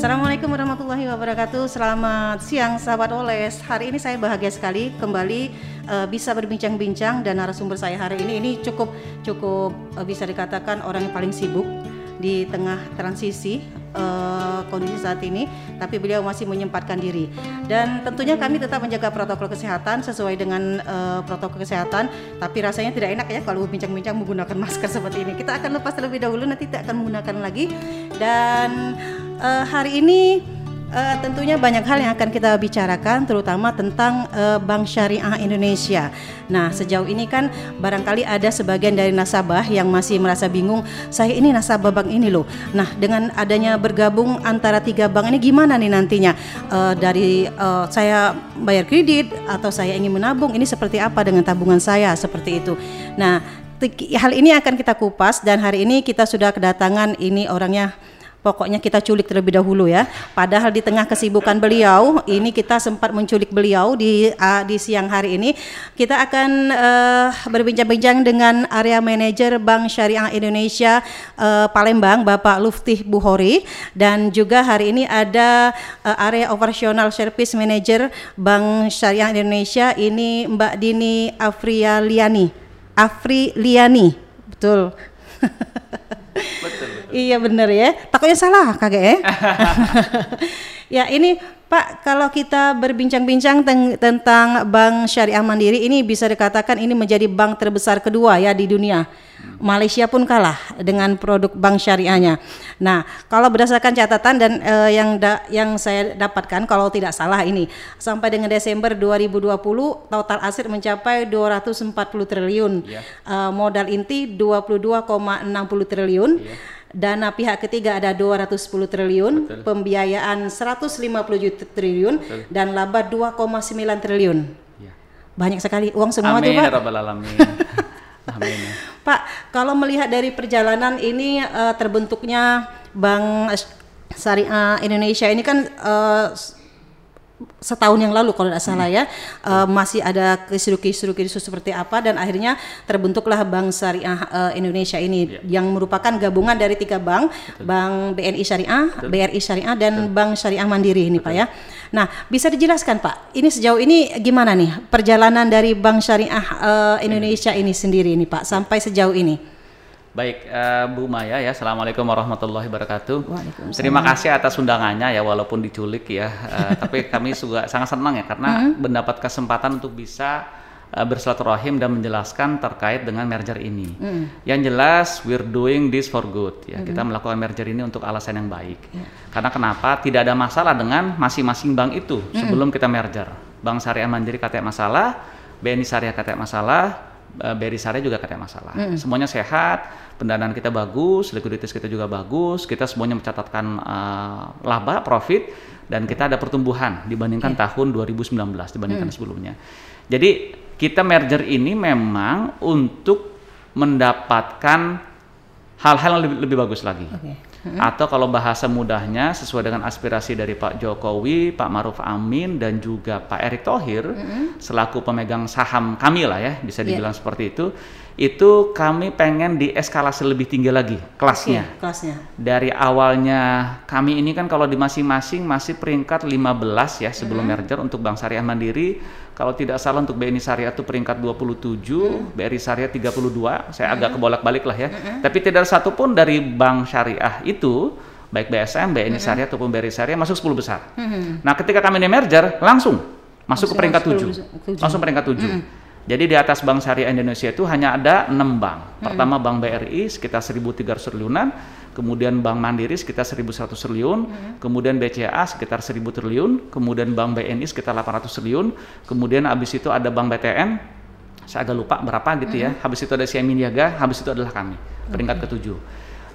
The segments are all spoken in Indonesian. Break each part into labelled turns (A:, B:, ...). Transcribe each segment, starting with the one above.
A: Assalamualaikum warahmatullahi wabarakatuh. Selamat siang sahabat Oles. Hari ini saya bahagia sekali kembali uh, bisa berbincang-bincang dan narasumber saya hari ini ini cukup cukup uh, bisa dikatakan orang yang paling sibuk di tengah transisi uh, kondisi saat ini, tapi beliau masih menyempatkan diri. Dan tentunya kami tetap menjaga protokol kesehatan sesuai dengan uh, protokol kesehatan, tapi rasanya tidak enak ya kalau bincang-bincang menggunakan masker seperti ini. Kita akan lepas terlebih dahulu, nanti tidak akan menggunakan lagi. Dan uh, hari ini uh, tentunya banyak hal yang akan kita bicarakan terutama tentang uh, Bank Syariah Indonesia. Nah, sejauh ini kan barangkali ada sebagian dari nasabah yang masih merasa bingung, saya ini nasabah bank ini loh. Nah, dengan adanya bergabung antara tiga bank ini gimana nih nantinya? Uh, dari uh, saya bayar kredit atau saya ingin menabung, ini seperti apa dengan tabungan saya seperti itu. Nah, hal ini akan kita kupas dan hari ini kita sudah kedatangan ini orangnya Pokoknya kita culik terlebih dahulu ya. Padahal di tengah kesibukan beliau, ini kita sempat menculik beliau di uh, di siang hari ini. Kita akan uh, berbincang-bincang dengan area manajer Bank Syariah Indonesia uh, Palembang, Bapak Luftih Buhori, dan juga hari ini ada uh, area operational service manager Bank Syariah Indonesia ini Mbak Dini Afrialiani. Afriliani, betul. betul. Iya bener ya. Takutnya salah kagak ya? ya ini Pak, kalau kita berbincang-bincang tentang Bank Syariah Mandiri ini bisa dikatakan ini menjadi bank terbesar kedua ya di dunia. Malaysia pun kalah dengan produk bank syariahnya. Nah, kalau berdasarkan catatan dan uh, yang da yang saya dapatkan kalau tidak salah ini sampai dengan Desember 2020 total aset mencapai 240 triliun. Yeah. Uh, modal inti 22,60 triliun. Yeah dana pihak ketiga ada 210 triliun, Betul. pembiayaan 150 juta triliun Betul. dan laba 2,9 triliun. Ya. Banyak sekali uang semua
B: Amin,
A: tuh, Pak.
B: Ya Alamin.
A: Amin. Pak, kalau melihat dari perjalanan ini uh, terbentuknya Bank Syariah Indonesia ini kan uh, setahun yang lalu kalau tidak salah ya uh, masih ada kisru-kisru kisru seperti apa dan akhirnya terbentuklah Bank Syariah uh, Indonesia ini ya. yang merupakan gabungan dari tiga bank, Betul. Bank BNI Syariah, Betul. BRI Syariah dan Betul. Bank Syariah Mandiri ini Betul. Pak ya. Nah, bisa dijelaskan Pak, ini sejauh ini gimana nih perjalanan dari Bank Syariah uh, Indonesia ini sendiri ini Pak sampai sejauh ini?
B: Baik, uh, Bu Maya ya, Assalamualaikum warahmatullahi wabarakatuh. Terima kasih atas undangannya ya, walaupun diculik ya, uh, tapi kami juga sangat senang ya karena hmm. mendapat kesempatan untuk bisa uh, bersilaturahim dan menjelaskan terkait dengan merger ini. Hmm. Yang jelas, we're doing this for good ya. Hmm. Kita melakukan merger ini untuk alasan yang baik. Yeah. Karena kenapa? Tidak ada masalah dengan masing-masing bank itu hmm. sebelum kita merger. Bank Syariah Mandiri katanya masalah, BNI Syariah katanya masalah, uh, Beri Sare juga katanya masalah. Mm. Semuanya sehat, pendanaan kita bagus, likuiditas kita juga bagus, kita semuanya mencatatkan uh, laba, profit, dan kita ada pertumbuhan dibandingkan yeah. tahun 2019 dibandingkan mm. sebelumnya. Jadi kita merger ini memang untuk mendapatkan hal-hal yang lebih, lebih bagus lagi. Okay hmm. atau kalau bahasa mudahnya sesuai dengan aspirasi dari Pak Jokowi, Pak Maruf Amin dan juga Pak Erick Thohir hmm. selaku pemegang saham kami lah ya bisa iya. dibilang yeah. seperti itu itu kami pengen di eskalasi lebih tinggi lagi kelasnya. Okay, kelasnya. Dari awalnya kami ini kan kalau di masing-masing masih peringkat 15 ya sebelum hmm. merger untuk Bank Syariah Mandiri kalau tidak salah untuk BNI Syariah itu peringkat 27, hmm. BRI Syariah 32. Saya hmm. agak kebolak-balik lah ya. Hmm. Tapi tidak ada satupun dari bank syariah itu baik BSM, BNI hmm. Syariah ataupun BRI Syariah masuk 10 besar. Hmm. Nah, ketika kami di merger langsung masuk ke peringkat 7. Langsung peringkat 7. Hmm. Jadi di atas Bank Syariah Indonesia itu hanya ada enam bank. Pertama Bank BRI sekitar 1.300 triliunan, kemudian Bank Mandiri sekitar 1.100 triliun, hmm. kemudian BCA sekitar 1.000 triliun, kemudian Bank BNI sekitar 800 triliun, kemudian habis itu ada Bank BTN, saya agak lupa berapa gitu hmm. ya, habis itu ada CMI Niaga, habis itu adalah kami, peringkat okay. ketujuh.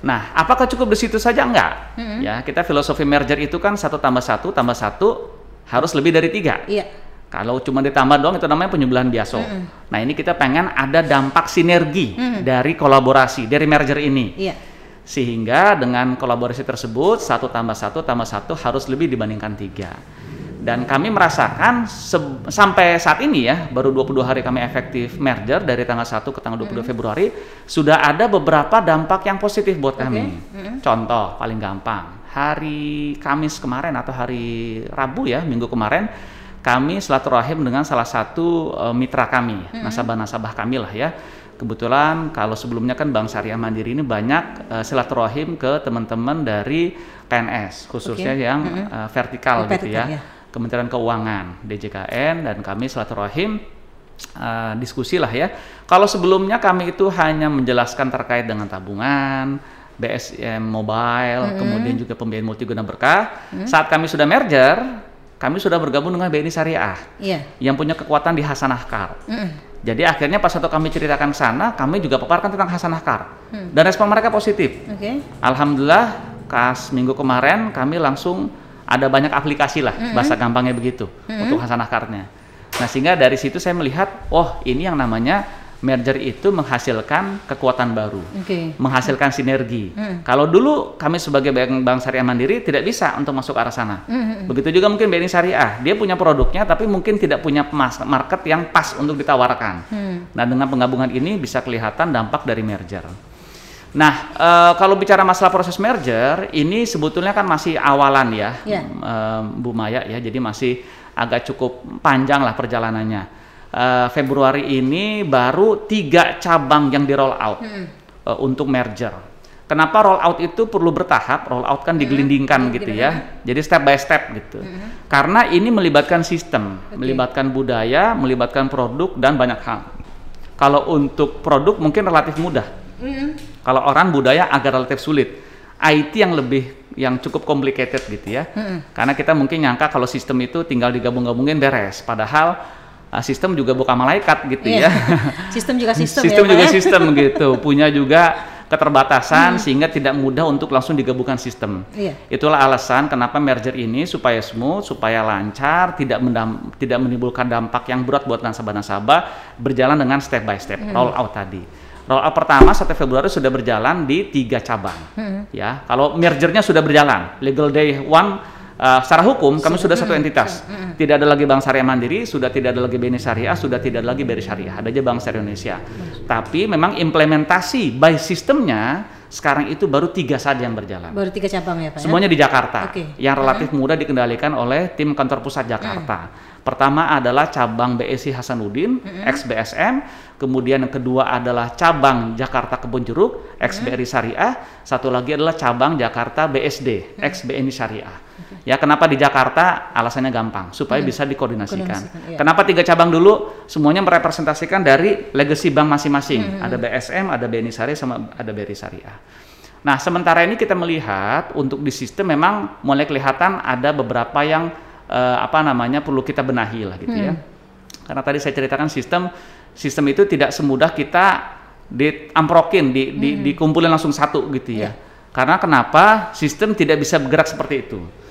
B: Nah, apakah cukup di situ saja? Enggak. Hmm. Ya, kita filosofi merger itu kan satu tambah satu tambah satu harus lebih dari tiga. Iya. Kalau cuma ditambah doang itu namanya penyembelihan biasa. Mm -hmm. Nah ini kita pengen ada dampak sinergi mm -hmm. dari kolaborasi dari merger ini. Iya sehingga dengan kolaborasi tersebut satu tambah satu tambah satu harus lebih dibandingkan tiga dan kami merasakan sampai saat ini ya baru 22 hari kami efektif merger dari tanggal 1 ke tanggal 22 mm. Februari sudah ada beberapa dampak yang positif buat okay. kami. Mm. Contoh paling gampang hari Kamis kemarin atau hari Rabu ya minggu kemarin kami silaturahim dengan salah satu uh, mitra kami nasabah-nasabah kami lah ya kebetulan kalau sebelumnya kan Bank Syariah Mandiri ini banyak uh, silaturahim ke teman-teman dari PNS khususnya
A: Okay.
B: yang
A: Mm-mm.
B: uh, vertikal gitu ya
A: ya.
B: Kementerian Keuangan DJKN dan kami silaturahim uh, diskusi lah ya. Kalau sebelumnya kami itu hanya menjelaskan terkait dengan tabungan, BSM mobile, kemudian juga pembiayaan multiguna berkah. Saat kami sudah merger, kami sudah bergabung dengan BNI Syariah
A: Iya.
B: yang punya kekuatan di Hasanah Kar.
A: Mm-mm.
B: Jadi akhirnya pas waktu kami ceritakan ke sana, kami juga paparkan tentang Hasanah Kar. Dan respon mereka positif.
A: Oke.
B: Alhamdulillah kas minggu kemarin kami langsung ada banyak aplikasi lah bahasa gampangnya begitu untuk Hasanah Kartnya. Nah sehingga dari situ saya melihat, oh ini yang namanya merger itu menghasilkan kekuatan baru,
A: Oke.
B: menghasilkan sinergi. Kalau dulu kami sebagai bank, bank syariah mandiri tidak bisa untuk masuk ke arah sana. Begitu juga mungkin BNI Syariah, dia punya produknya tapi mungkin tidak punya mas- market yang pas untuk ditawarkan. Nah dengan penggabungan ini bisa kelihatan dampak dari merger. Nah, eh, kalau bicara masalah proses merger, ini sebetulnya kan masih awalan ya,
A: Ya.
B: eh, Bu Maya ya, jadi masih agak cukup panjang lah perjalanannya. Eh, Februari ini baru tiga cabang yang di roll out eh, untuk merger. Kenapa roll out itu perlu bertahap? Roll out kan digelindingkan gitu ya, jadi step by step gitu. Karena ini melibatkan sistem, melibatkan budaya, melibatkan produk dan banyak hal. Kalau untuk produk mungkin relatif mudah. Kalau orang budaya agak relatif sulit. IT yang lebih yang cukup complicated gitu ya. Karena kita mungkin nyangka kalau sistem itu tinggal digabung-gabungin beres. Padahal uh, sistem juga bukan malaikat gitu
A: Iya.
B: ya.
A: Sistem juga sistem,
B: sistem
A: ya,
B: juga
A: ya?
B: sistem gitu. Punya juga keterbatasan sehingga tidak mudah untuk langsung digabungkan sistem.
A: Iya.
B: Itulah alasan kenapa merger ini supaya smooth, supaya lancar, tidak mendam- tidak menimbulkan dampak yang berat buat nasabah-nasabah, berjalan dengan step by step, roll out tadi. Roll out pertama 1 Februari sudah berjalan di tiga cabang. Ya, kalau mergernya sudah berjalan, legal day one uh, secara hukum kami sudah satu entitas. Tidak ada lagi Bank Syariah Mandiri, sudah tidak ada lagi BNI Syariah, sudah tidak ada lagi BRI Syariah, ada aja Bank Syariah Indonesia. Tapi memang implementasi by sistemnya sekarang itu baru tiga saja yang berjalan.
A: Baru tiga cabang ya, Pak. ya?
B: Semuanya di Jakarta,
A: Oke.
B: yang relatif mudah dikendalikan oleh tim kantor pusat Jakarta. Pertama adalah cabang BSI Hasanuddin, ex BSM. Kemudian yang kedua adalah cabang Jakarta Kebun Jeruk, ex BRI Syariah. Satu lagi adalah cabang Jakarta BSD, ex BNI Syariah. Ya kenapa di Jakarta? Alasannya gampang, supaya bisa dikoordinasikan.
A: Koordinasikan, iya.
B: Kenapa tiga cabang dulu? Semuanya merepresentasikan dari legacy bank masing-masing. Ada BSM, ada BNI Syariah, sama ada BRI Syariah. Nah, sementara ini kita melihat untuk di sistem memang mulai kelihatan ada beberapa yang eh, apa namanya perlu kita benahi lah gitu ya. Karena tadi saya ceritakan sistem sistem itu tidak semudah kita diamprokin, di, di, dikumpulin langsung satu gitu ya. Karena kenapa sistem tidak bisa bergerak seperti itu.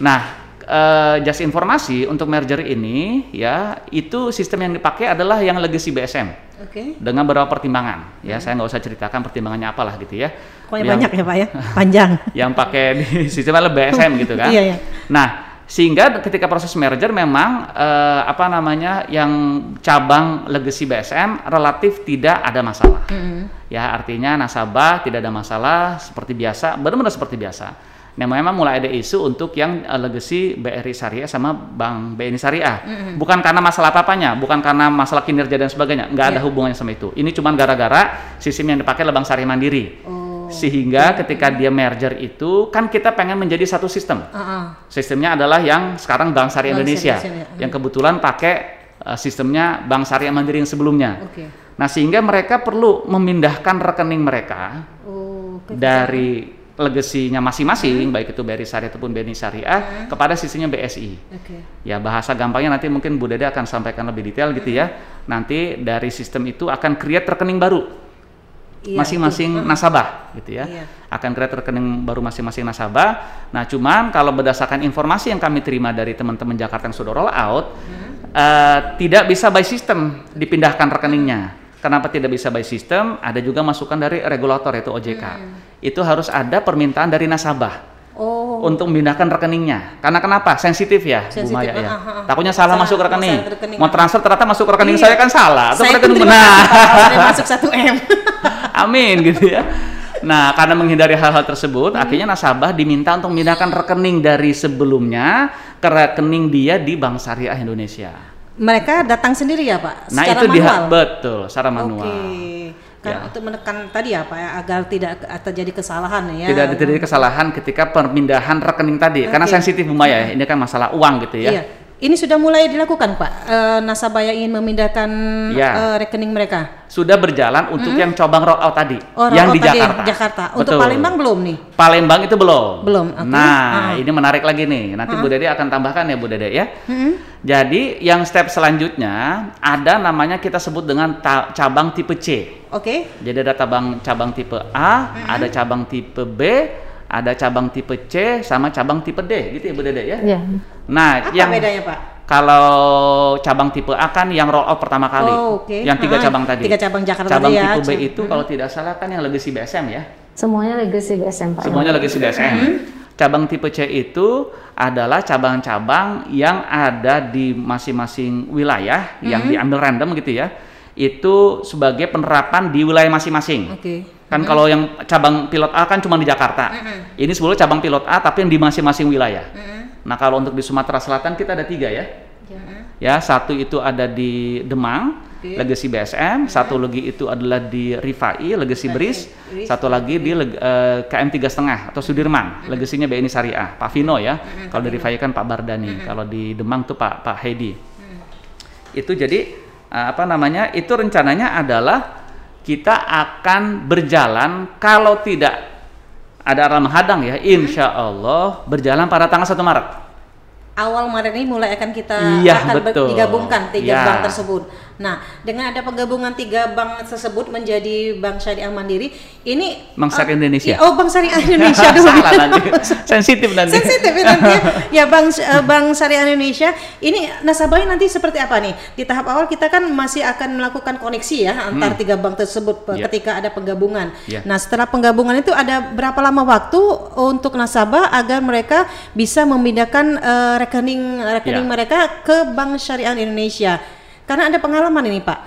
B: Nah, eh, just informasi untuk merger ini ya itu sistem yang dipakai adalah yang legacy BSM
A: Oke.
B: dengan beberapa pertimbangan ya saya nggak usah ceritakan pertimbangannya apalah gitu ya
A: Pokoknya
B: Yang-
A: banyak ya, Pak ya. Panjang.
B: yang pakai di sistem adalah BSM gitu kan
A: Iya, iya.
B: nah sehingga ketika proses merger memang eh, apa namanya yang cabang legacy BSM relatif tidak ada masalah ya artinya nasabah tidak ada masalah seperti biasa benar-benar seperti biasa Nah, memang mulai ada isu untuk yang eh, legacy BRI Syariah sama Bank BNI Syariah. Bukan karena masalah apa-apanya, bukan karena masalah kinerja dan sebagainya, nggak ada hubungannya sama itu. Ini cuma gara-gara sistem yang dipakai adalah Bank Syariah Mandiri.
A: Oh.
B: Sehingga ketika dia merger itu kan kita pengen menjadi satu sistem.
A: Ah, ah.
B: Sistemnya adalah yang sekarang Bank Syariah
A: Bank
B: Indonesia
A: ya.
B: yang kebetulan pakai uh, sistemnya Bank Syariah Mandiri yang sebelumnya.
A: Oke.
B: Nah, sehingga mereka perlu memindahkan rekening mereka
A: Oh,
B: dari legasinya masing-masing baik itu BRI Syariah ataupun BNI Syariah kepada sistemnya BSI.
A: Oke.
B: Ya, bahasa gampangnya nanti mungkin Bu Dede akan sampaikan lebih detail gitu ya. Nanti dari sistem itu akan create rekening baru
A: Iya,
B: masing-masing nasabah gitu ya
A: Iya.
B: akan create rekening baru masing-masing nasabah. Nah, cuman kalau berdasarkan informasi yang kami terima dari teman-teman Jakarta yang sudah roll out, eh, tidak bisa by system dipindahkan rekeningnya. Kenapa tidak bisa by system? Ada juga masukan dari regulator yaitu OJK. Itu harus ada permintaan dari nasabah
A: Oh.
B: untuk memindahkan rekeningnya. Karena kenapa? Sensitif ya, Bu
A: Sensitif,
B: Maya ya.
A: ah.
B: Takutnya salah,
A: Salah,
B: masuk ke rekening.
A: masalah rekening.
B: Mau transfer ternyata masuk ke rekening
A: Iya.
B: saya kan salah. Atau
A: Saya
B: rekening benar.
A: masuk 1 M.
B: Amin gitu ya. Nah, karena menghindari hal-hal tersebut, hmm. akhirnya nasabah diminta untuk memindahkan rekening dari sebelumnya ke rekening dia di Bank Syariah Indonesia.
A: Mereka datang sendiri ya, Pak?
B: Nah, itu dia betul, secara manual.
A: Okay. Kan ya. untuk menekan tadi apa ya agar tidak terjadi kesalahan ya.
B: Tidak terjadi kesalahan ketika pemindahan rekening tadi okay. karena sensitif Bu Maya ya. Ini kan masalah uang gitu ya. Iya.
A: Ini sudah mulai dilakukan Pak, e, nasabah yang ingin memindahkan ya. e, rekening mereka?
B: Sudah berjalan untuk -hmm. yang cobang roll out tadi, oh, yang di Jakarta.
A: Jakarta. Untuk Palembang belum nih?
B: Palembang itu belum.
A: Belum. Okay.
B: Nah, ah. ini menarik lagi nih. Nanti ah. Bu Dede akan tambahkan ya Bu Dede ya. -hmm. Jadi yang step selanjutnya ada namanya kita sebut dengan cabang tipe C.
A: Oke. Okay.
B: Jadi ada cabang cabang tipe A, -hmm. ada cabang tipe B, ada cabang tipe C sama cabang tipe D gitu ya Bu Dede ya.
A: Iya.
B: Nah,
A: Apa
B: yang
A: bedanya Pak?
B: Kalau cabang tipe A kan yang roll out pertama kali.
A: Oh, okay.
B: Yang tiga cabang tadi.
A: Tiga cabang Jakarta
B: cabang
A: ya.
B: tipe B itu hmm. kalau tidak salah kan yang legacy BSM ya.
C: Semuanya legacy BSM Pak.
B: Semuanya legacy BSM. Hmm. Cabang tipe C itu adalah cabang-cabang yang ada di masing-masing wilayah hmm. yang diambil random gitu ya. Itu sebagai penerapan di wilayah masing-masing.
A: Oke. Okay
B: Kan hmm. kalau yang cabang pilot A kan cuma di Jakarta. Hmm. Ini sebelumnya cabang pilot A tapi yang di masing-masing wilayah. Hmm. Nah kalau untuk di Sumatera Selatan kita ada tiga ya. Hmm. Ya satu itu ada di Demang, okay. Legacy BSM. Hmm. Satu lagi itu adalah di Rifai, Legacy Bris. Satu lagi di uh, eh, KM tiga setengah atau Sudirman, hmm. legasinya BNI Syariah. Pak Vino ya. Hmm. Kalau di Rifai kan Pak Bardani. Hmm. Kalau di Demang tuh Pak Pak Hedi. Hmm. Itu jadi uh, apa namanya? Itu rencananya adalah kita akan berjalan kalau tidak ada arah menghadang ya, insya Allah berjalan pada tanggal 1 Maret.
A: Awal Maret ini mulai akan kita iya, akan betul. digabungkan tiga ya. bank tersebut. Nah, dengan ada penggabungan tiga bank tersebut menjadi Bank Syariah Mandiri, ini
B: Bank Syariah uh, Indonesia.
A: Oh, Bank Syariah Indonesia dulu.
B: Salah nanti. Sensitif nanti.
A: Sensitif nanti. Ya, Bank uh, Bank Syariah Indonesia. Ini nasabahnya nanti seperti apa nih? Di tahap awal kita kan masih akan melakukan koneksi ya antar hmm. tiga bank tersebut yeah. ketika ada penggabungan. Yeah. Nah, setelah penggabungan itu ada berapa lama waktu untuk nasabah agar mereka bisa memindahkan uh, rekening rekening yeah. mereka ke Bank Syariah Indonesia? Karena ada pengalaman ini Pak.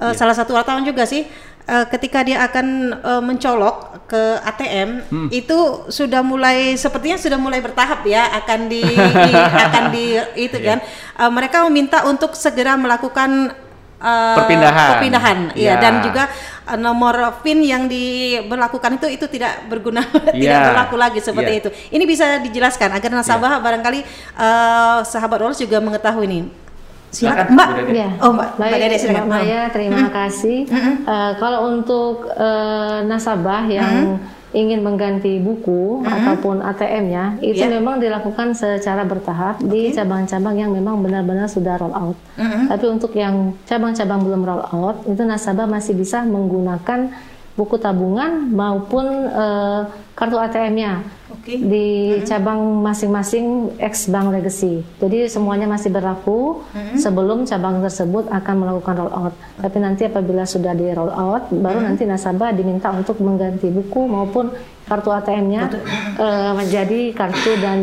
A: Uh, yeah. Salah satu wartawan juga sih uh, ketika dia akan uh, mencolok ke ATM hmm. itu sudah mulai sepertinya sudah mulai bertahap ya akan di, di akan di itu yeah. kan uh, mereka meminta untuk segera melakukan
B: uh, perpindahan
A: perpindahan yeah. ya dan juga uh, nomor PIN yang diberlakukan itu itu tidak berguna yeah. tidak berlaku lagi seperti yeah. itu ini bisa dijelaskan agar nasabah yeah. barangkali uh, sahabat Roles juga mengetahui ini
C: Silakan Mbak. Ya. Oh Mbak. Baik, Mbak Dede silakan. Mbak Maya, terima hmm. kasih. Hmm. Uh, kalau untuk uh, nasabah yang hmm. ingin mengganti buku hmm. ataupun ATM-nya, itu yeah. memang dilakukan secara bertahap okay. di cabang-cabang yang memang benar-benar sudah roll out. Hmm. Tapi untuk yang cabang-cabang belum roll out, itu nasabah masih bisa menggunakan buku tabungan maupun uh, kartu ATM-nya okay. di mm-hmm. cabang masing-masing ex bank legacy. Jadi semuanya masih berlaku mm-hmm. sebelum cabang tersebut akan melakukan roll out. Tapi nanti apabila sudah di roll out, baru mm-hmm. nanti nasabah diminta untuk mengganti buku maupun kartu ATM-nya uh, menjadi kartu dan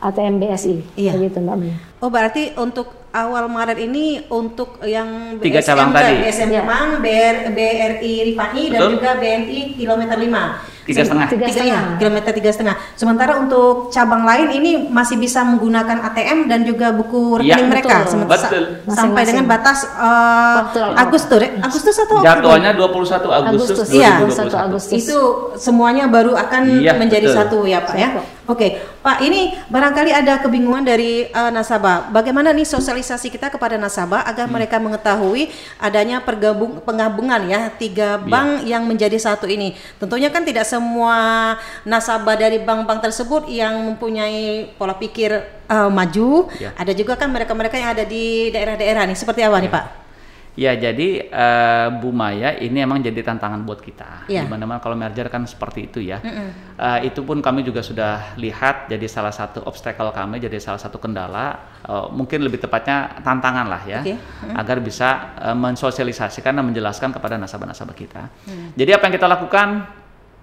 C: ATM BSI.
A: Iya.
C: Begitu Mbak Mia.
A: Oh berarti untuk awal Maret ini untuk yang
B: tiga BSM cabang tadi?
A: BSM ya. Jepang, BR, BRI Rifani dan juga BNI kilometer 5
B: tiga setengah.
A: Tiga setengah. kilometer tiga setengah. Sementara untuk cabang lain ini masih bisa menggunakan ATM dan juga buku rekening ya, mereka.
B: Betul. betul.
A: sampai dengan batas uh, Agustus. Agustus atau
B: jadwalnya 21 Agustus, Agustus.
A: Iya, 21 Agustus. Itu semuanya baru akan ya, menjadi betul. satu ya Pak ya Oke, Pak, ini barangkali ada kebingungan dari uh, nasabah. Bagaimana nih sosialisasi kita kepada nasabah agar hmm. mereka mengetahui adanya pergabung penggabungan ya tiga iya. bank yeah. yang menjadi satu ini. Tentunya kan tidak semua nasabah dari bank-bank tersebut yang mempunyai pola pikir uh, maju. Yeah. Ada juga kan mereka-mereka yang ada di daerah-daerah nih. Seperti apa yeah. nih, Pak?
B: Ya, jadi uh, Bu Maya ini emang jadi tantangan buat kita. Yeah. Di mana-mana kalau merger kan seperti itu ya. Mm -mm. Uh, itu pun kami juga sudah lihat jadi salah satu obstacle kami, jadi salah satu kendala, uh, mungkin lebih tepatnya tantangan lah ya, okay. mm. agar bisa uh, mensosialisasikan dan menjelaskan kepada nasabah-nasabah kita. Mm. Jadi apa yang kita lakukan?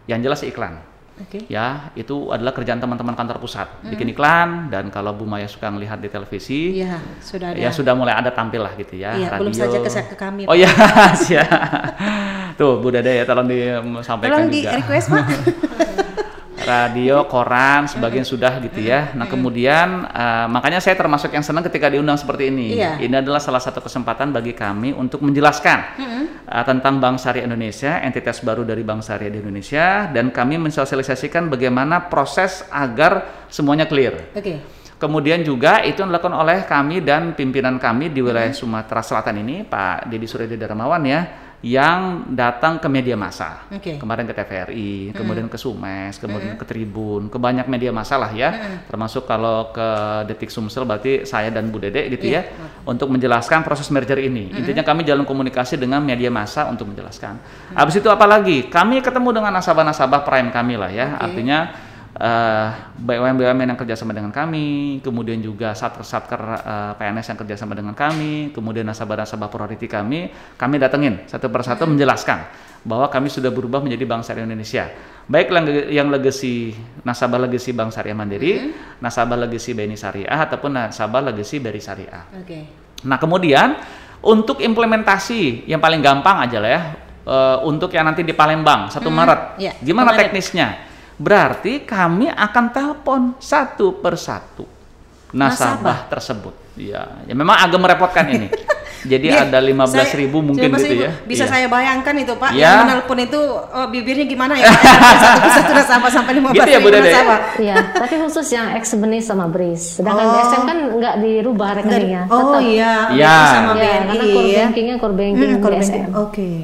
B: Yang jelas iklan. Okay. Ya, itu adalah kerjaan teman-teman kantor pusat. Mm. Bikin iklan dan kalau Bu Maya suka melihat di televisi,
A: ya sudah ada.
B: Ya sudah mulai ada tampil lah gitu ya.
A: Iya, belum saja ke, ke kami.
B: Oh iya, Tuh Bu Dada ya tolong disampaikan
A: tolong juga. Tolong di request Pak.
B: radio, koran, sebagian sudah gitu ya. Nah kemudian uh, makanya saya termasuk yang senang ketika diundang seperti ini. Iya. Ini adalah salah satu kesempatan bagi kami untuk menjelaskan uh, tentang Bank Syariah Indonesia, entitas baru dari Bank Syariah di Indonesia, dan kami mensosialisasikan bagaimana proses agar semuanya clear. Oke. Okay. Kemudian juga itu dilakukan oleh kami dan pimpinan kami di wilayah Sumatera Selatan ini, Pak Deddy Suryadi Darmawan ya yang datang ke media massa. Okay. Kemarin ke TVRI, hmm. kemudian ke Sumes, kemudian hmm. ke Tribun, ke banyak media massa lah ya. Hmm. Termasuk kalau ke Detik Sumsel berarti saya dan Bu Dede gitu yeah. ya untuk menjelaskan proses merger ini. Hmm. Intinya kami jalan komunikasi dengan media massa untuk menjelaskan. Hmm. Habis itu apa lagi? Kami ketemu dengan nasabah-nasabah prime kami lah ya. Okay. Artinya uh, BUMN yang kerjasama dengan kami, kemudian juga satker-satker uh, PNS yang kerjasama dengan kami, kemudian nasabah-nasabah priority kami, kami datengin satu persatu hmm. menjelaskan bahwa kami sudah berubah menjadi Bank Syariah Indonesia. Baik yang legacy nasabah legacy Bank Syariah Mandiri, hmm. nasabah legacy BNI Syariah ataupun nasabah legacy BRI Syariah. Okay. Nah kemudian untuk implementasi yang paling gampang aja lah ya, uh, untuk yang nanti di Palembang satu hmm. Maret, yeah. gimana teknisnya? Berarti kami akan telepon satu persatu nasabah, nasabah. tersebut. Ya, ya memang agak merepotkan ini. Jadi yeah, ada 15 saya, ribu mungkin gitu ya.
A: Bisa yeah. saya bayangkan itu Pak, yeah. yang menelpon itu oh, bibirnya gimana ya? satu persatu nasabah sampai 15 gitu ya, ribu nasabah.
C: Iya, tapi khusus yang ex benih sama BRIS. Sedangkan oh. BSM kan nggak dirubah rekeningnya.
A: Oh iya, iya.
C: Sama BNI. Ya, karena core bankingnya core banking hmm, core BSM.
A: Oke. Okay.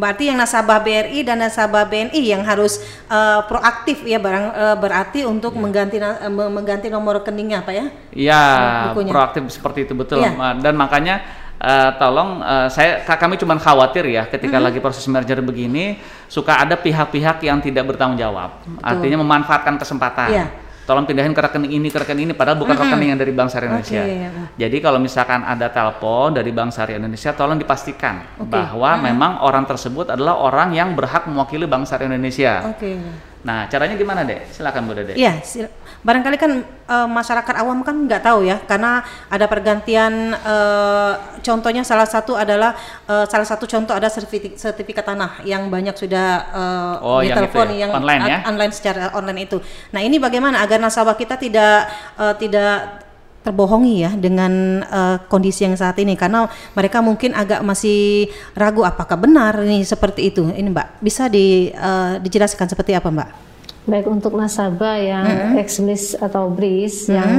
A: Berarti yang nasabah BRI dan nasabah BNI yang harus uh, proaktif ya barang uh, berarti untuk ya. mengganti uh, mengganti nomor rekeningnya Pak ya?
B: Iya, proaktif seperti itu betul. Ya. Dan makanya uh, tolong uh, saya kami cuma khawatir ya ketika -hmm. lagi proses merger begini suka ada pihak-pihak yang tidak bertanggung jawab. Betul. Artinya memanfaatkan kesempatan. Ya tolong pindahin ke rekening ini ke rekening ini padahal bukan mm -hmm. rekening yang dari Bank Syariah Indonesia. Okay. Iya, iya. Jadi kalau misalkan ada telepon dari Bank Syariah Indonesia tolong dipastikan okay. bahwa mm -hmm. memang orang tersebut adalah orang yang berhak mewakili Bank Syariah Indonesia. Oke. Okay. Nah, caranya gimana, Dek? Silakan Bu Dede.
A: Iya, barangkali kan e, masyarakat awam kan nggak tahu ya, karena ada pergantian e, contohnya salah satu adalah e, salah satu contoh ada sertifikat, sertifikat tanah yang banyak sudah e, oh, di yang telepon ya? yang online ya? online secara online itu. Nah, ini bagaimana agar nasabah kita tidak e, tidak terbohongi ya dengan uh, kondisi yang saat ini karena mereka mungkin agak masih ragu apakah benar ini seperti itu. Ini Mbak, bisa di, uh, dijelaskan seperti apa Mbak?
C: Baik untuk nasabah yang mm -hmm. atau BRIS mm -hmm. yang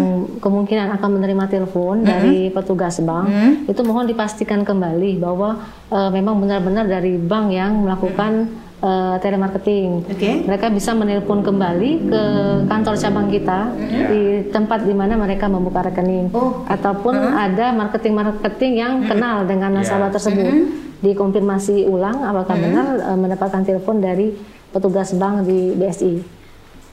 C: kemungkinan akan menerima telepon mm -hmm. dari petugas bank, mm -hmm. itu mohon dipastikan kembali bahwa uh, memang benar-benar dari bank yang melakukan mm -hmm uh, telemarketing. Okay. Mereka bisa menelpon kembali ke kantor cabang kita yeah. di tempat di mana mereka membuka rekening, oh. ataupun uh -huh. ada marketing-marketing yang uh -huh. kenal dengan nasabah yeah. tersebut. Uh -huh. Dikonfirmasi ulang apakah uh -huh. benar uh, mendapatkan telepon dari petugas bank di BSI.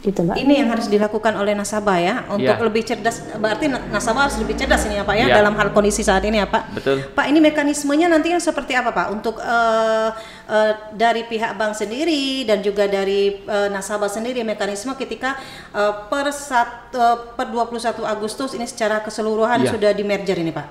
A: Gitu, Mbak. Ini yang harus dilakukan oleh nasabah ya untuk ya. lebih cerdas. Berarti nasabah harus lebih cerdas ini ya Pak ya, ya dalam hal kondisi saat ini ya Pak.
B: Betul.
A: Pak ini mekanismenya nantinya seperti apa Pak untuk uh, uh, dari pihak bank sendiri dan juga dari uh, nasabah sendiri mekanisme ketika uh, per satu uh, per 21 Agustus ini secara keseluruhan ya. sudah di merger ini Pak.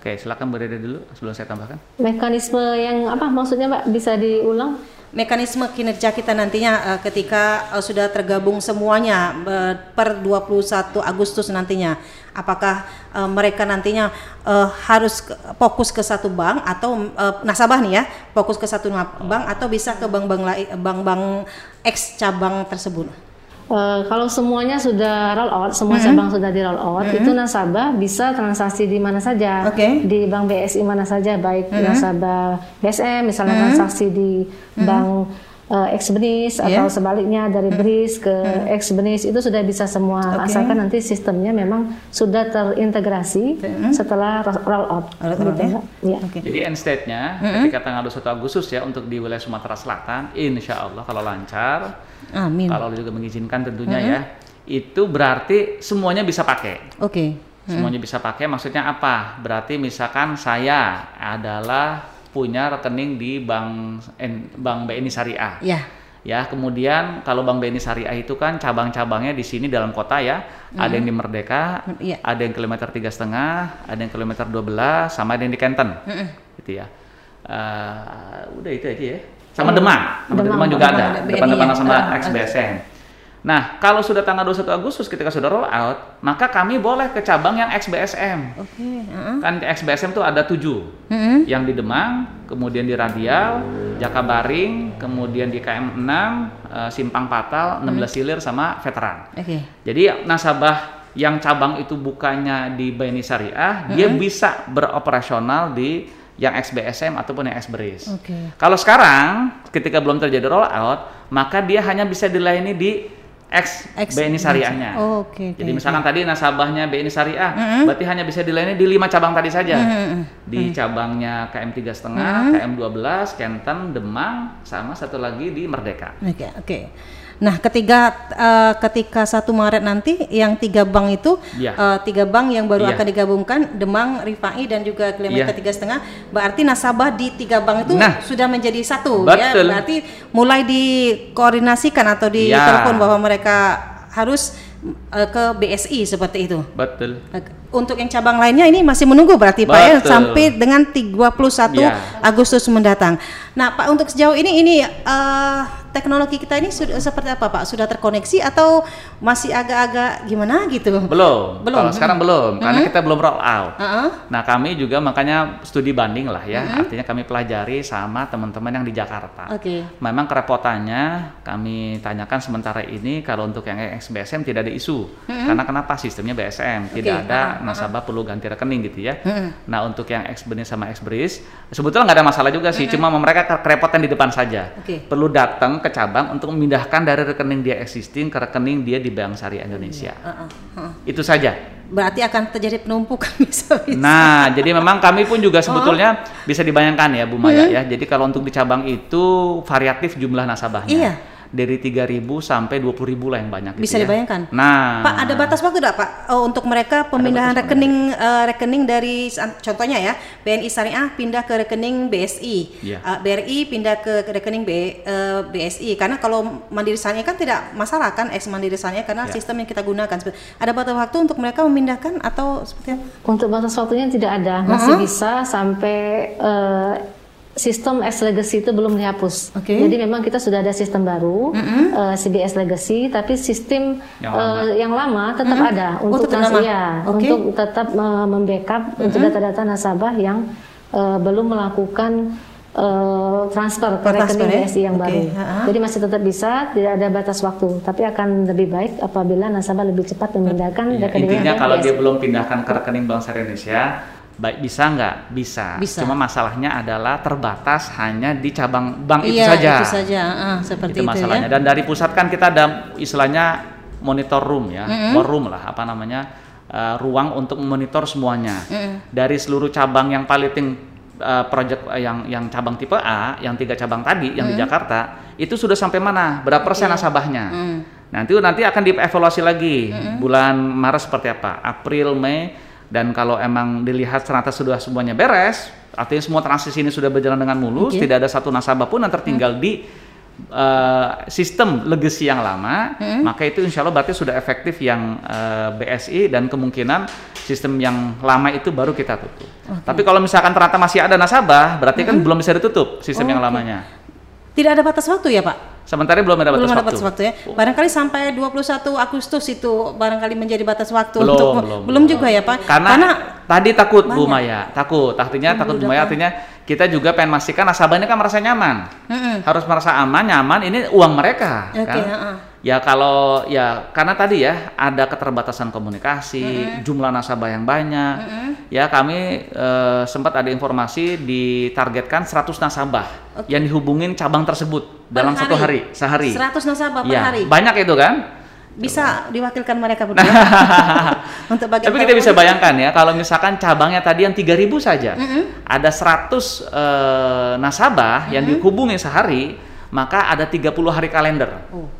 B: Oke, silakan berada dulu sebelum saya tambahkan.
C: Mekanisme yang apa maksudnya Pak bisa diulang?
A: Mekanisme kinerja kita nantinya uh, ketika uh, sudah tergabung semuanya uh, per 21 Agustus nantinya. Apakah uh, mereka nantinya uh, harus ke, fokus ke satu bank atau uh, nasabah nih ya fokus ke satu bank atau bisa ke bank-bank bank-bank X cabang tersebut
C: Uh, kalau semuanya sudah roll out, semua mm -hmm. cabang sudah di roll out, mm -hmm. itu nasabah bisa transaksi di mana saja, okay. di bank BSI mana saja, baik mm -hmm. nasabah BSM, misalnya mm -hmm. transaksi di mm -hmm. bank uh, Xbenis yeah. atau sebaliknya dari BRIS ke mm. Xbenis itu sudah bisa semua okay. asalkan nanti sistemnya memang sudah terintegrasi mm. setelah roll out. Roll
B: gitu, ya. ya. Okay. Jadi end state-nya mm -hmm. ketika tanggal 21 Agustus ya untuk di wilayah Sumatera Selatan, insya Allah kalau lancar Amin. Kalau juga mengizinkan tentunya mm -hmm. ya. Itu berarti semuanya bisa pakai.
A: Oke. Okay.
B: Semuanya bisa pakai. Maksudnya apa? Berarti misalkan saya adalah punya rekening di bank bank BNI Syariah.
A: Ya.
B: Ya, kemudian kalau Bank BNI Syariah itu kan cabang-cabangnya di sini dalam kota ya. Mm. Ada yang di Merdeka, ya. ada yang kilometer tiga setengah, ada yang kilometer 12, sama ada yang di Kenten. Mm -mm. Gitu ya. uh, udah itu aja ya. Sama Demang, sama Demang, Demang juga Demang, ada, depan-depan sama uh, XBSM. Nah, kalau sudah tanggal 21 Agustus ketika sudah roll out, maka kami boleh ke cabang yang XBSM. Oke. Okay. Uh-huh. Kan XBSM itu ada tujuh, uh-huh. yang di Demang, kemudian di Radial, Jakabaring, kemudian di KM 6, uh, Simpang Patal, 16 uh-huh. Silir sama Veteran. Oke. Okay. Jadi nasabah yang cabang itu bukannya di BNI Syariah, uh-huh. dia bisa beroperasional di yang XBSM ataupun yang XBRIS. Okay. Kalau sekarang ketika belum terjadi roll out, maka dia hanya bisa dilayani di X, X BNI Syariahnya. Oh, Oke. Okay, okay, Jadi misalkan okay. tadi nasabahnya BNI Syariah, mm -hmm. berarti hanya bisa dilayani di lima cabang tadi saja. Mm -hmm. Di cabangnya KM tiga setengah, mm -hmm. KM 12, Kenten, Demang, sama satu lagi di Merdeka.
A: Oke, okay, oke. Okay. Nah, ketiga uh, ketika satu Maret nanti yang tiga bank itu yeah. Iya. uh, tiga bank yang baru yeah. akan digabungkan Demang, Rifai dan juga kilometer yeah. tiga setengah, berarti nasabah di tiga bank itu nah, sudah menjadi satu, ya. betul. ya. Berarti mulai dikoordinasikan atau di yeah. telepon bahwa mereka harus uh, ke BSI seperti itu.
B: Betul.
A: Untuk yang cabang lainnya ini masih menunggu berarti Betul. Pak ya sampai dengan 31 yeah. Agustus mendatang. Nah, Pak untuk sejauh ini ini uh, teknologi kita ini sudah seperti apa Pak? Sudah terkoneksi atau masih agak-agak gimana gitu?
B: Belum. Belum. Kalau sekarang belum hmm. karena kita belum roll out. Uh -huh. Nah, kami juga makanya studi banding lah ya. Uh-huh. Artinya kami pelajari sama teman-teman yang di Jakarta. Oke. Okay. Memang kerepotannya kami tanyakan sementara ini kalau untuk yang XBSM tidak ada isu. Uh-huh. Karena kenapa sistemnya BSM, tidak ada uh-huh. nasabah perlu ganti rekening gitu ya. Uh-huh. Nah, untuk yang XBNIS sama XBRIS sebetulnya nggak ada masalah juga sih, uh-huh. cuma mereka kerepotan di depan saja. Okay. Perlu datang ke cabang untuk memindahkan dari rekening dia existing ke rekening dia di Bank Syariah Indonesia. Uh, uh, uh. Itu saja.
A: Berarti akan terjadi penumpukan bisa, bisa.
B: Nah, jadi memang kami pun juga sebetulnya oh. bisa dibayangkan ya Bu Maya hmm. ya. Jadi kalau untuk di cabang itu variatif jumlah nasabahnya. Iya dari 3.000 sampai 20.000 lah yang banyak.
A: Bisa
B: gitu
A: ya. dibayangkan. Nah, Pak ada batas waktu tidak Pak oh, untuk mereka pemindahan rekening uh, rekening dari contohnya ya BNI Syariah pindah ke rekening BSI, yeah. uh, BRI pindah ke rekening B, uh, eh, BSI karena kalau Mandiri Syariah kan tidak masalah kan ex Mandiri Syariah karena yeah. sistem yang kita gunakan. Ada batas waktu untuk mereka memindahkan atau seperti apa?
C: Untuk batas waktunya tidak ada, masih uh -huh. bisa sampai uh, sistem S legacy itu belum dihapus. Okay. Jadi memang kita sudah ada sistem baru mm -hmm. uh, CBS legacy, tapi sistem yang lama, uh, yang lama tetap mm -hmm. ada oh, untuk oh, ya, okay. untuk tetap uh, membackup mm -hmm. untuk data-data nasabah yang uh, belum melakukan uh, transfer ke rekening ya? BSI yang okay. baru. Uh -huh. Jadi masih tetap bisa, tidak ada batas waktu, tapi akan lebih baik apabila nasabah lebih cepat memindahkan
B: ya, rekening Intinya kalau BSI. dia belum pindahkan ke rekening Bank Syariah Indonesia baik bisa nggak? Bisa. bisa. Cuma masalahnya adalah terbatas hanya di cabang bank iya, itu saja.
A: itu saja. Uh, seperti
B: itu, itu masalahnya. Ya? dan dari pusat kan kita ada istilahnya monitor room ya. Mm -hmm. war room lah apa namanya uh, ruang untuk memonitor semuanya. Mm -hmm. dari seluruh cabang yang piloting uh, project uh, yang yang cabang tipe A yang tiga cabang tadi yang mm di Jakarta itu sudah sampai mana? Berapa persen okay. nasabahnya? Mm. nanti nanti akan dievaluasi lagi. Mm bulan Maret seperti apa? April Mei dan kalau emang dilihat ternyata sudah semuanya beres, artinya semua transisi ini sudah berjalan dengan mulus, okay. tidak ada satu nasabah pun yang tertinggal hmm. di uh, sistem legacy yang lama, hmm. maka itu insya Allah berarti sudah efektif yang uh, eh, BSI dan kemungkinan sistem yang lama itu baru kita tutup. Okay. Tapi kalau misalkan ternyata masih ada nasabah, berarti kan hmm. kan belum bisa ditutup sistem oh, yang lamanya.
A: Tidak ada batas waktu ya Pak?
B: Sementara belum ada batas belum
A: ada batas waktu. ya. Barangkali sampai 21 Agustus itu barangkali menjadi batas waktu
B: belum,
A: untuk
B: belum,
A: belum juga ya Pak.
B: Karena, Karena tadi takut banyak. Bu Maya, takut. Artinya takut Bu Maya artinya kita juga pengen pastikan nasabahnya kan merasa nyaman. Mm -hmm. Harus merasa aman, nyaman ini uang mereka okay, kan. Uh -uh. Ya kalau ya karena tadi ya ada keterbatasan komunikasi, mm -hmm. jumlah nasabah yang banyak. Mm -hmm. Ya kami uh, sempat ada informasi ditargetkan 100 nasabah okay. yang dihubungin cabang tersebut per dalam hari. satu hari, sehari.
A: 100 nasabah per ya, hari.
B: Banyak itu kan?
A: Bisa Coba. diwakilkan mereka berdua
B: untuk bagian Tapi kita bisa bayangkan ya kalau misalkan cabangnya tadi yang 3000 saja. Mm -hmm. Ada 100 uh, eh, nasabah mm -hmm. yang dihubungi sehari, maka ada 30 hari kalender. Oh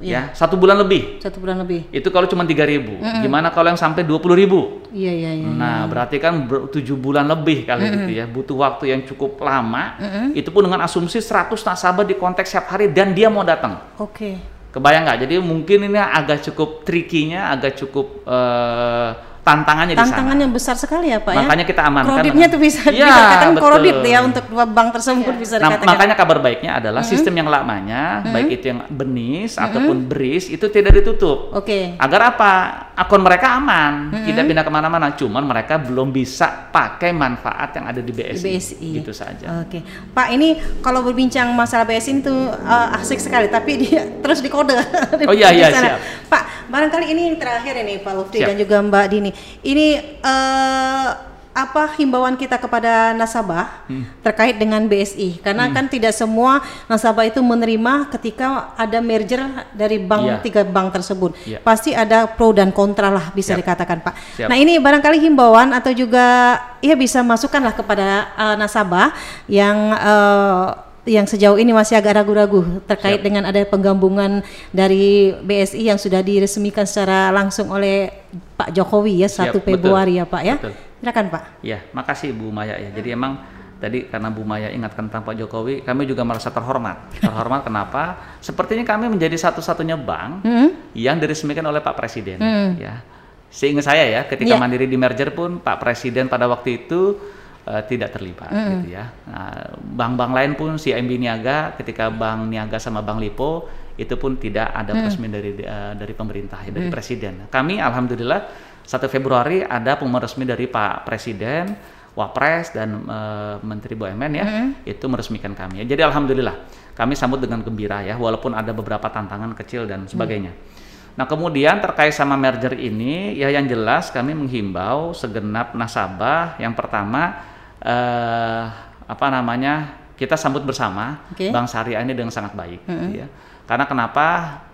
B: Iya. Ya, satu bulan lebih.
A: Satu bulan lebih.
B: Itu kalau cuma tiga ribu. Mm -mm. Gimana kalau yang sampai dua puluh ribu?
A: Iya iya iya.
B: Nah, iya. berarti kan tujuh bulan lebih kali mm -mm. gitu ya. Butuh waktu yang cukup lama. Mm -mm. Itu pun dengan asumsi 100 nasabah di konteks setiap hari dan dia mau datang.
A: Oke. Okay.
B: Kebayang nggak? Jadi mungkin ini agak cukup trikinya, agak cukup uh, tantangannya
A: di Tantangannya besar sekali ya Pak
B: makanya ya. Makanya kita amankan.
A: Koroditnya tuh bisa ya, dikatakan korodit ya untuk dua bank tersebut ya. bisa
B: nah, dikatakan. Nah, makanya kabar baiknya adalah hmm. sistem yang lamanya, hmm. baik itu yang benis hmm. ataupun beris itu tidak ditutup.
A: Oke. Okay.
B: Agar apa? Akun mereka aman, hmm. tidak pindah ke mana-mana. Cuman mereka belum bisa pakai manfaat yang ada di BSI. Di BSI. Gitu saja.
A: Oke. Okay. Pak, ini kalau berbincang masalah BSI itu uh, asik sekali, tapi dia terus dikode.
B: oh iya iya siap.
A: Pak, barangkali ini yang terakhir ini Pak Lufti dan juga Mbak Dini. Ini uh, apa himbauan kita kepada nasabah hmm. terkait dengan BSI karena hmm. kan tidak semua nasabah itu menerima ketika ada merger dari bank yeah. tiga bank tersebut yeah. pasti ada pro dan kontra lah bisa Siap. dikatakan Pak. Siap. Nah ini barangkali himbauan atau juga ya bisa masukkanlah kepada uh, nasabah yang uh, yang sejauh ini masih agak ragu-ragu terkait Siap. dengan ada penggabungan dari BSI yang sudah diresmikan secara langsung oleh Pak Jokowi ya Siap, 1 Februari betul. ya Pak ya. Betul. Silakan Pak.
B: Ya, makasih Bu Maya ya. Jadi emang tadi karena Bu Maya ingatkan tentang Pak Jokowi, kami juga merasa terhormat. Terhormat kenapa? Sepertinya kami menjadi satu-satunya bank -hmm. yang diresmikan oleh Pak Presiden -hmm. ya. Seingat saya ya, ketika yeah. Mandiri di merger pun Pak Presiden pada waktu itu uh, tidak terlibat mm. gitu ya. Nah, bank-bank lain pun si MB Niaga ketika Bank Niaga sama Bank Lipo itu pun tidak ada mm. resmi dari uh, dari pemerintah ya, dari mm. presiden. Kami alhamdulillah 1 Februari ada pengumuman resmi dari Pak Presiden, Wapres dan uh, Menteri BUMN ya, mm. itu meresmikan kami. Ya. Jadi alhamdulillah kami sambut dengan gembira ya walaupun ada beberapa tantangan kecil dan sebagainya. Mm. Nah, kemudian terkait sama merger ini, ya yang jelas kami menghimbau segenap nasabah yang pertama uh, apa namanya kita sambut bersama okay. Bank Syariah ini dengan sangat baik, mm -hmm. gitu ya. Karena kenapa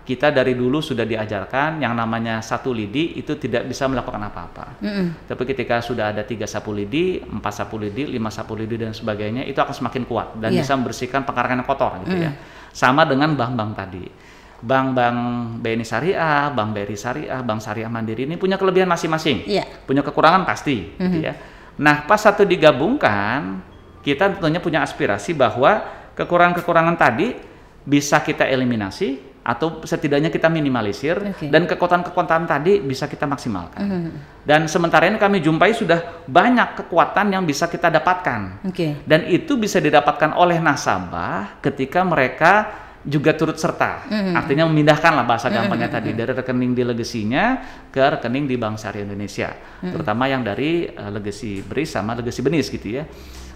B: kita dari dulu sudah diajarkan yang namanya satu lidi itu tidak bisa melakukan apa-apa. Mm -hmm. Tapi ketika sudah ada tiga sapu lidi, empat sapu lidi, lima sapu lidi dan sebagainya, itu akan semakin kuat dan yeah. bisa membersihkan pekarangan yang kotor, gitu mm. ya. Sama dengan bank-bank tadi. Bank-bank BNI Syariah, Bank BRI Syariah, Bank Syariah Mandiri ini punya kelebihan masing-masing, yeah. punya kekurangan pasti, mm -hmm. gitu ya Nah, pas satu digabungkan, kita tentunya punya aspirasi bahwa kekurangan-kekurangan tadi bisa kita eliminasi atau setidaknya kita minimalisir okay. dan kekuatan-kekuatan tadi bisa kita maksimalkan. Mm -hmm. Dan sementara ini kami jumpai sudah banyak kekuatan yang bisa kita dapatkan. Okay. Dan itu bisa didapatkan oleh nasabah ketika mereka juga turut serta. Mm-hmm. Artinya memindahkan lah bahasa gampangnya mm-hmm. tadi dari rekening di legasinya ke rekening di Bank Syariah Indonesia. Mm-hmm. Terutama yang dari uh, legasi BRIS sama legasi Benis gitu ya.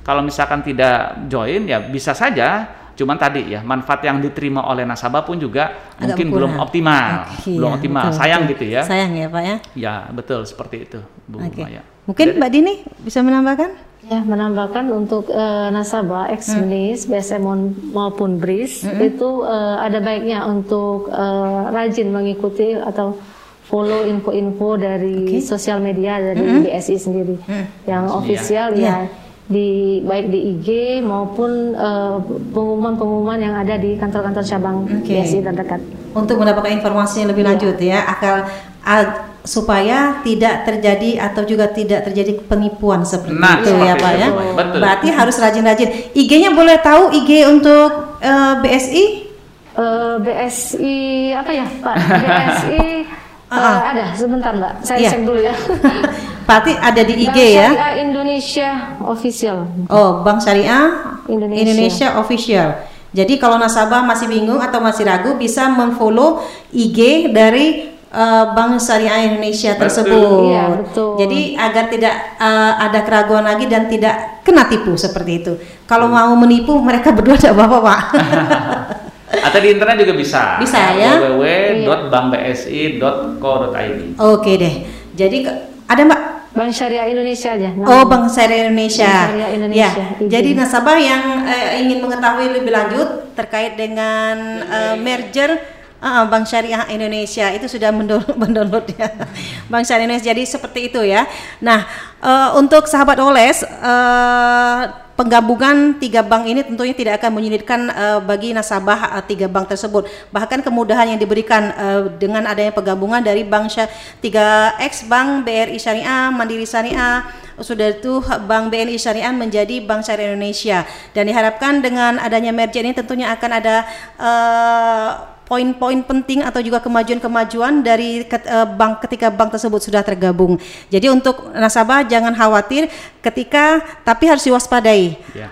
B: Kalau misalkan tidak join ya bisa saja cuman tadi ya manfaat yang diterima oleh nasabah pun juga Agak mungkin kurang. belum optimal, okay, belum ya, optimal. Betul, Sayang betul. gitu ya.
A: Sayang ya, Pak ya.
B: Ya, betul seperti itu, Bu okay.
A: Maya. Mungkin Mbak Dini bisa menambahkan?
C: Ya, menambahkan untuk uh, nasabah ex BNIS, hmm. BSM maupun BRIS hmm. itu uh, ada baiknya untuk uh, rajin mengikuti atau follow info-info dari okay. sosial media dari hmm. BSI sendiri. Hmm. Yang official ya, ya di baik di IG maupun pengumuman-pengumuman uh, yang ada di kantor-kantor cabang okay. BSI terdekat.
A: Untuk mendapatkan informasi yang lebih ya. lanjut ya, akal supaya tidak terjadi atau juga tidak terjadi penipuan seperti nah, itu ya Pak ya. Betul. Berarti harus rajin-rajin. IG-nya boleh tahu IG untuk uh, BSI?
C: Uh, BSI apa ya Pak? BSI uh, uh, ada sebentar Mbak. Saya yeah. cek dulu ya.
A: Berarti ada di IG
C: Bank
A: ya?
C: Syariah Indonesia Official.
A: Oh, Bank Syariah Indonesia, Indonesia Official. Jadi kalau nasabah masih bingung atau masih ragu bisa memfollow IG dari uh, Bank Syariah Indonesia tersebut. Iya, betul. Jadi agar tidak uh, ada keraguan lagi dan tidak kena tipu seperti itu. Kalau hmm. mau menipu mereka berdua tidak apa-apa, Pak.
B: Atau di internet juga bisa.
A: Bisa ya.
B: www.bankbsi.co.id.
A: Oke deh. Jadi ada Mbak
C: Bank Syariah Indonesia aja.
A: Namanya. Oh, Bank Syariah Indonesia. Bank Syariah Indonesia. Ya. Jadi nasabah yang uh, ingin mengetahui lebih lanjut terkait dengan uh, merger Uh, Bank Syariah Indonesia itu sudah mendownload ya. Bank Syariah Indonesia. Jadi seperti itu ya. Nah, uh, untuk sahabat Oles, uh, penggabungan tiga bank ini tentunya tidak akan menyulitkan uh, bagi nasabah uh, tiga bank tersebut. Bahkan kemudahan yang diberikan uh, dengan adanya penggabungan dari bank tiga X Bank BRI Syariah, Mandiri Syariah, sudah itu Bank BNI Syariah menjadi Bank Syariah Indonesia dan diharapkan dengan adanya merger ini tentunya akan ada uh, poin-poin penting atau juga kemajuan-kemajuan dari uh, bank ketika bank tersebut sudah tergabung. Jadi untuk nasabah jangan khawatir ketika tapi harus diwaspadai. Yeah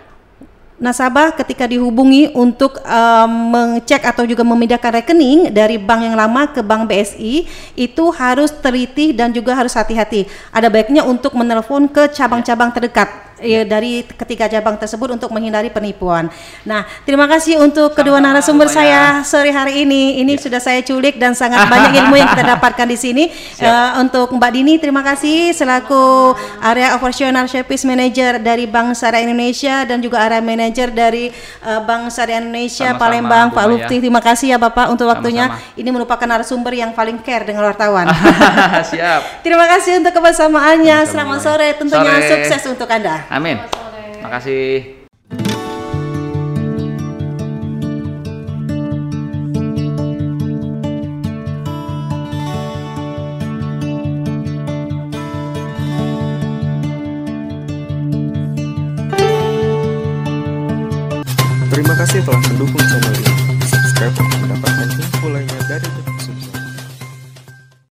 A: nasabah ketika dihubungi untuk um, mengecek atau juga memindahkan rekening dari bank yang lama ke bank BSI itu harus teliti dan juga harus hati-hati. Ada baiknya untuk menelpon ke cabang-cabang terdekat ya, dari ketiga cabang tersebut untuk menghindari penipuan. Nah, terima kasih untuk Sama, kedua narasumber saya sore hari ini. Ini ya. sudah saya culik dan sangat banyak ilmu yang kita dapatkan di sini. Uh, untuk Mbak Dini, terima kasih selaku area operasional service manager dari Bank Syariah Indonesia dan juga area manager dari uh, Bank Syariah Indonesia Sama-sama, Palembang, Pak Lutfi. Terima kasih ya Bapak untuk waktunya. Sama-sama. Ini merupakan narasumber yang paling care dengan wartawan.
B: Siap.
A: terima kasih untuk kebersamaannya. Selamat sore. Tentunya sore. sukses untuk Anda.
B: Amin. Makasih.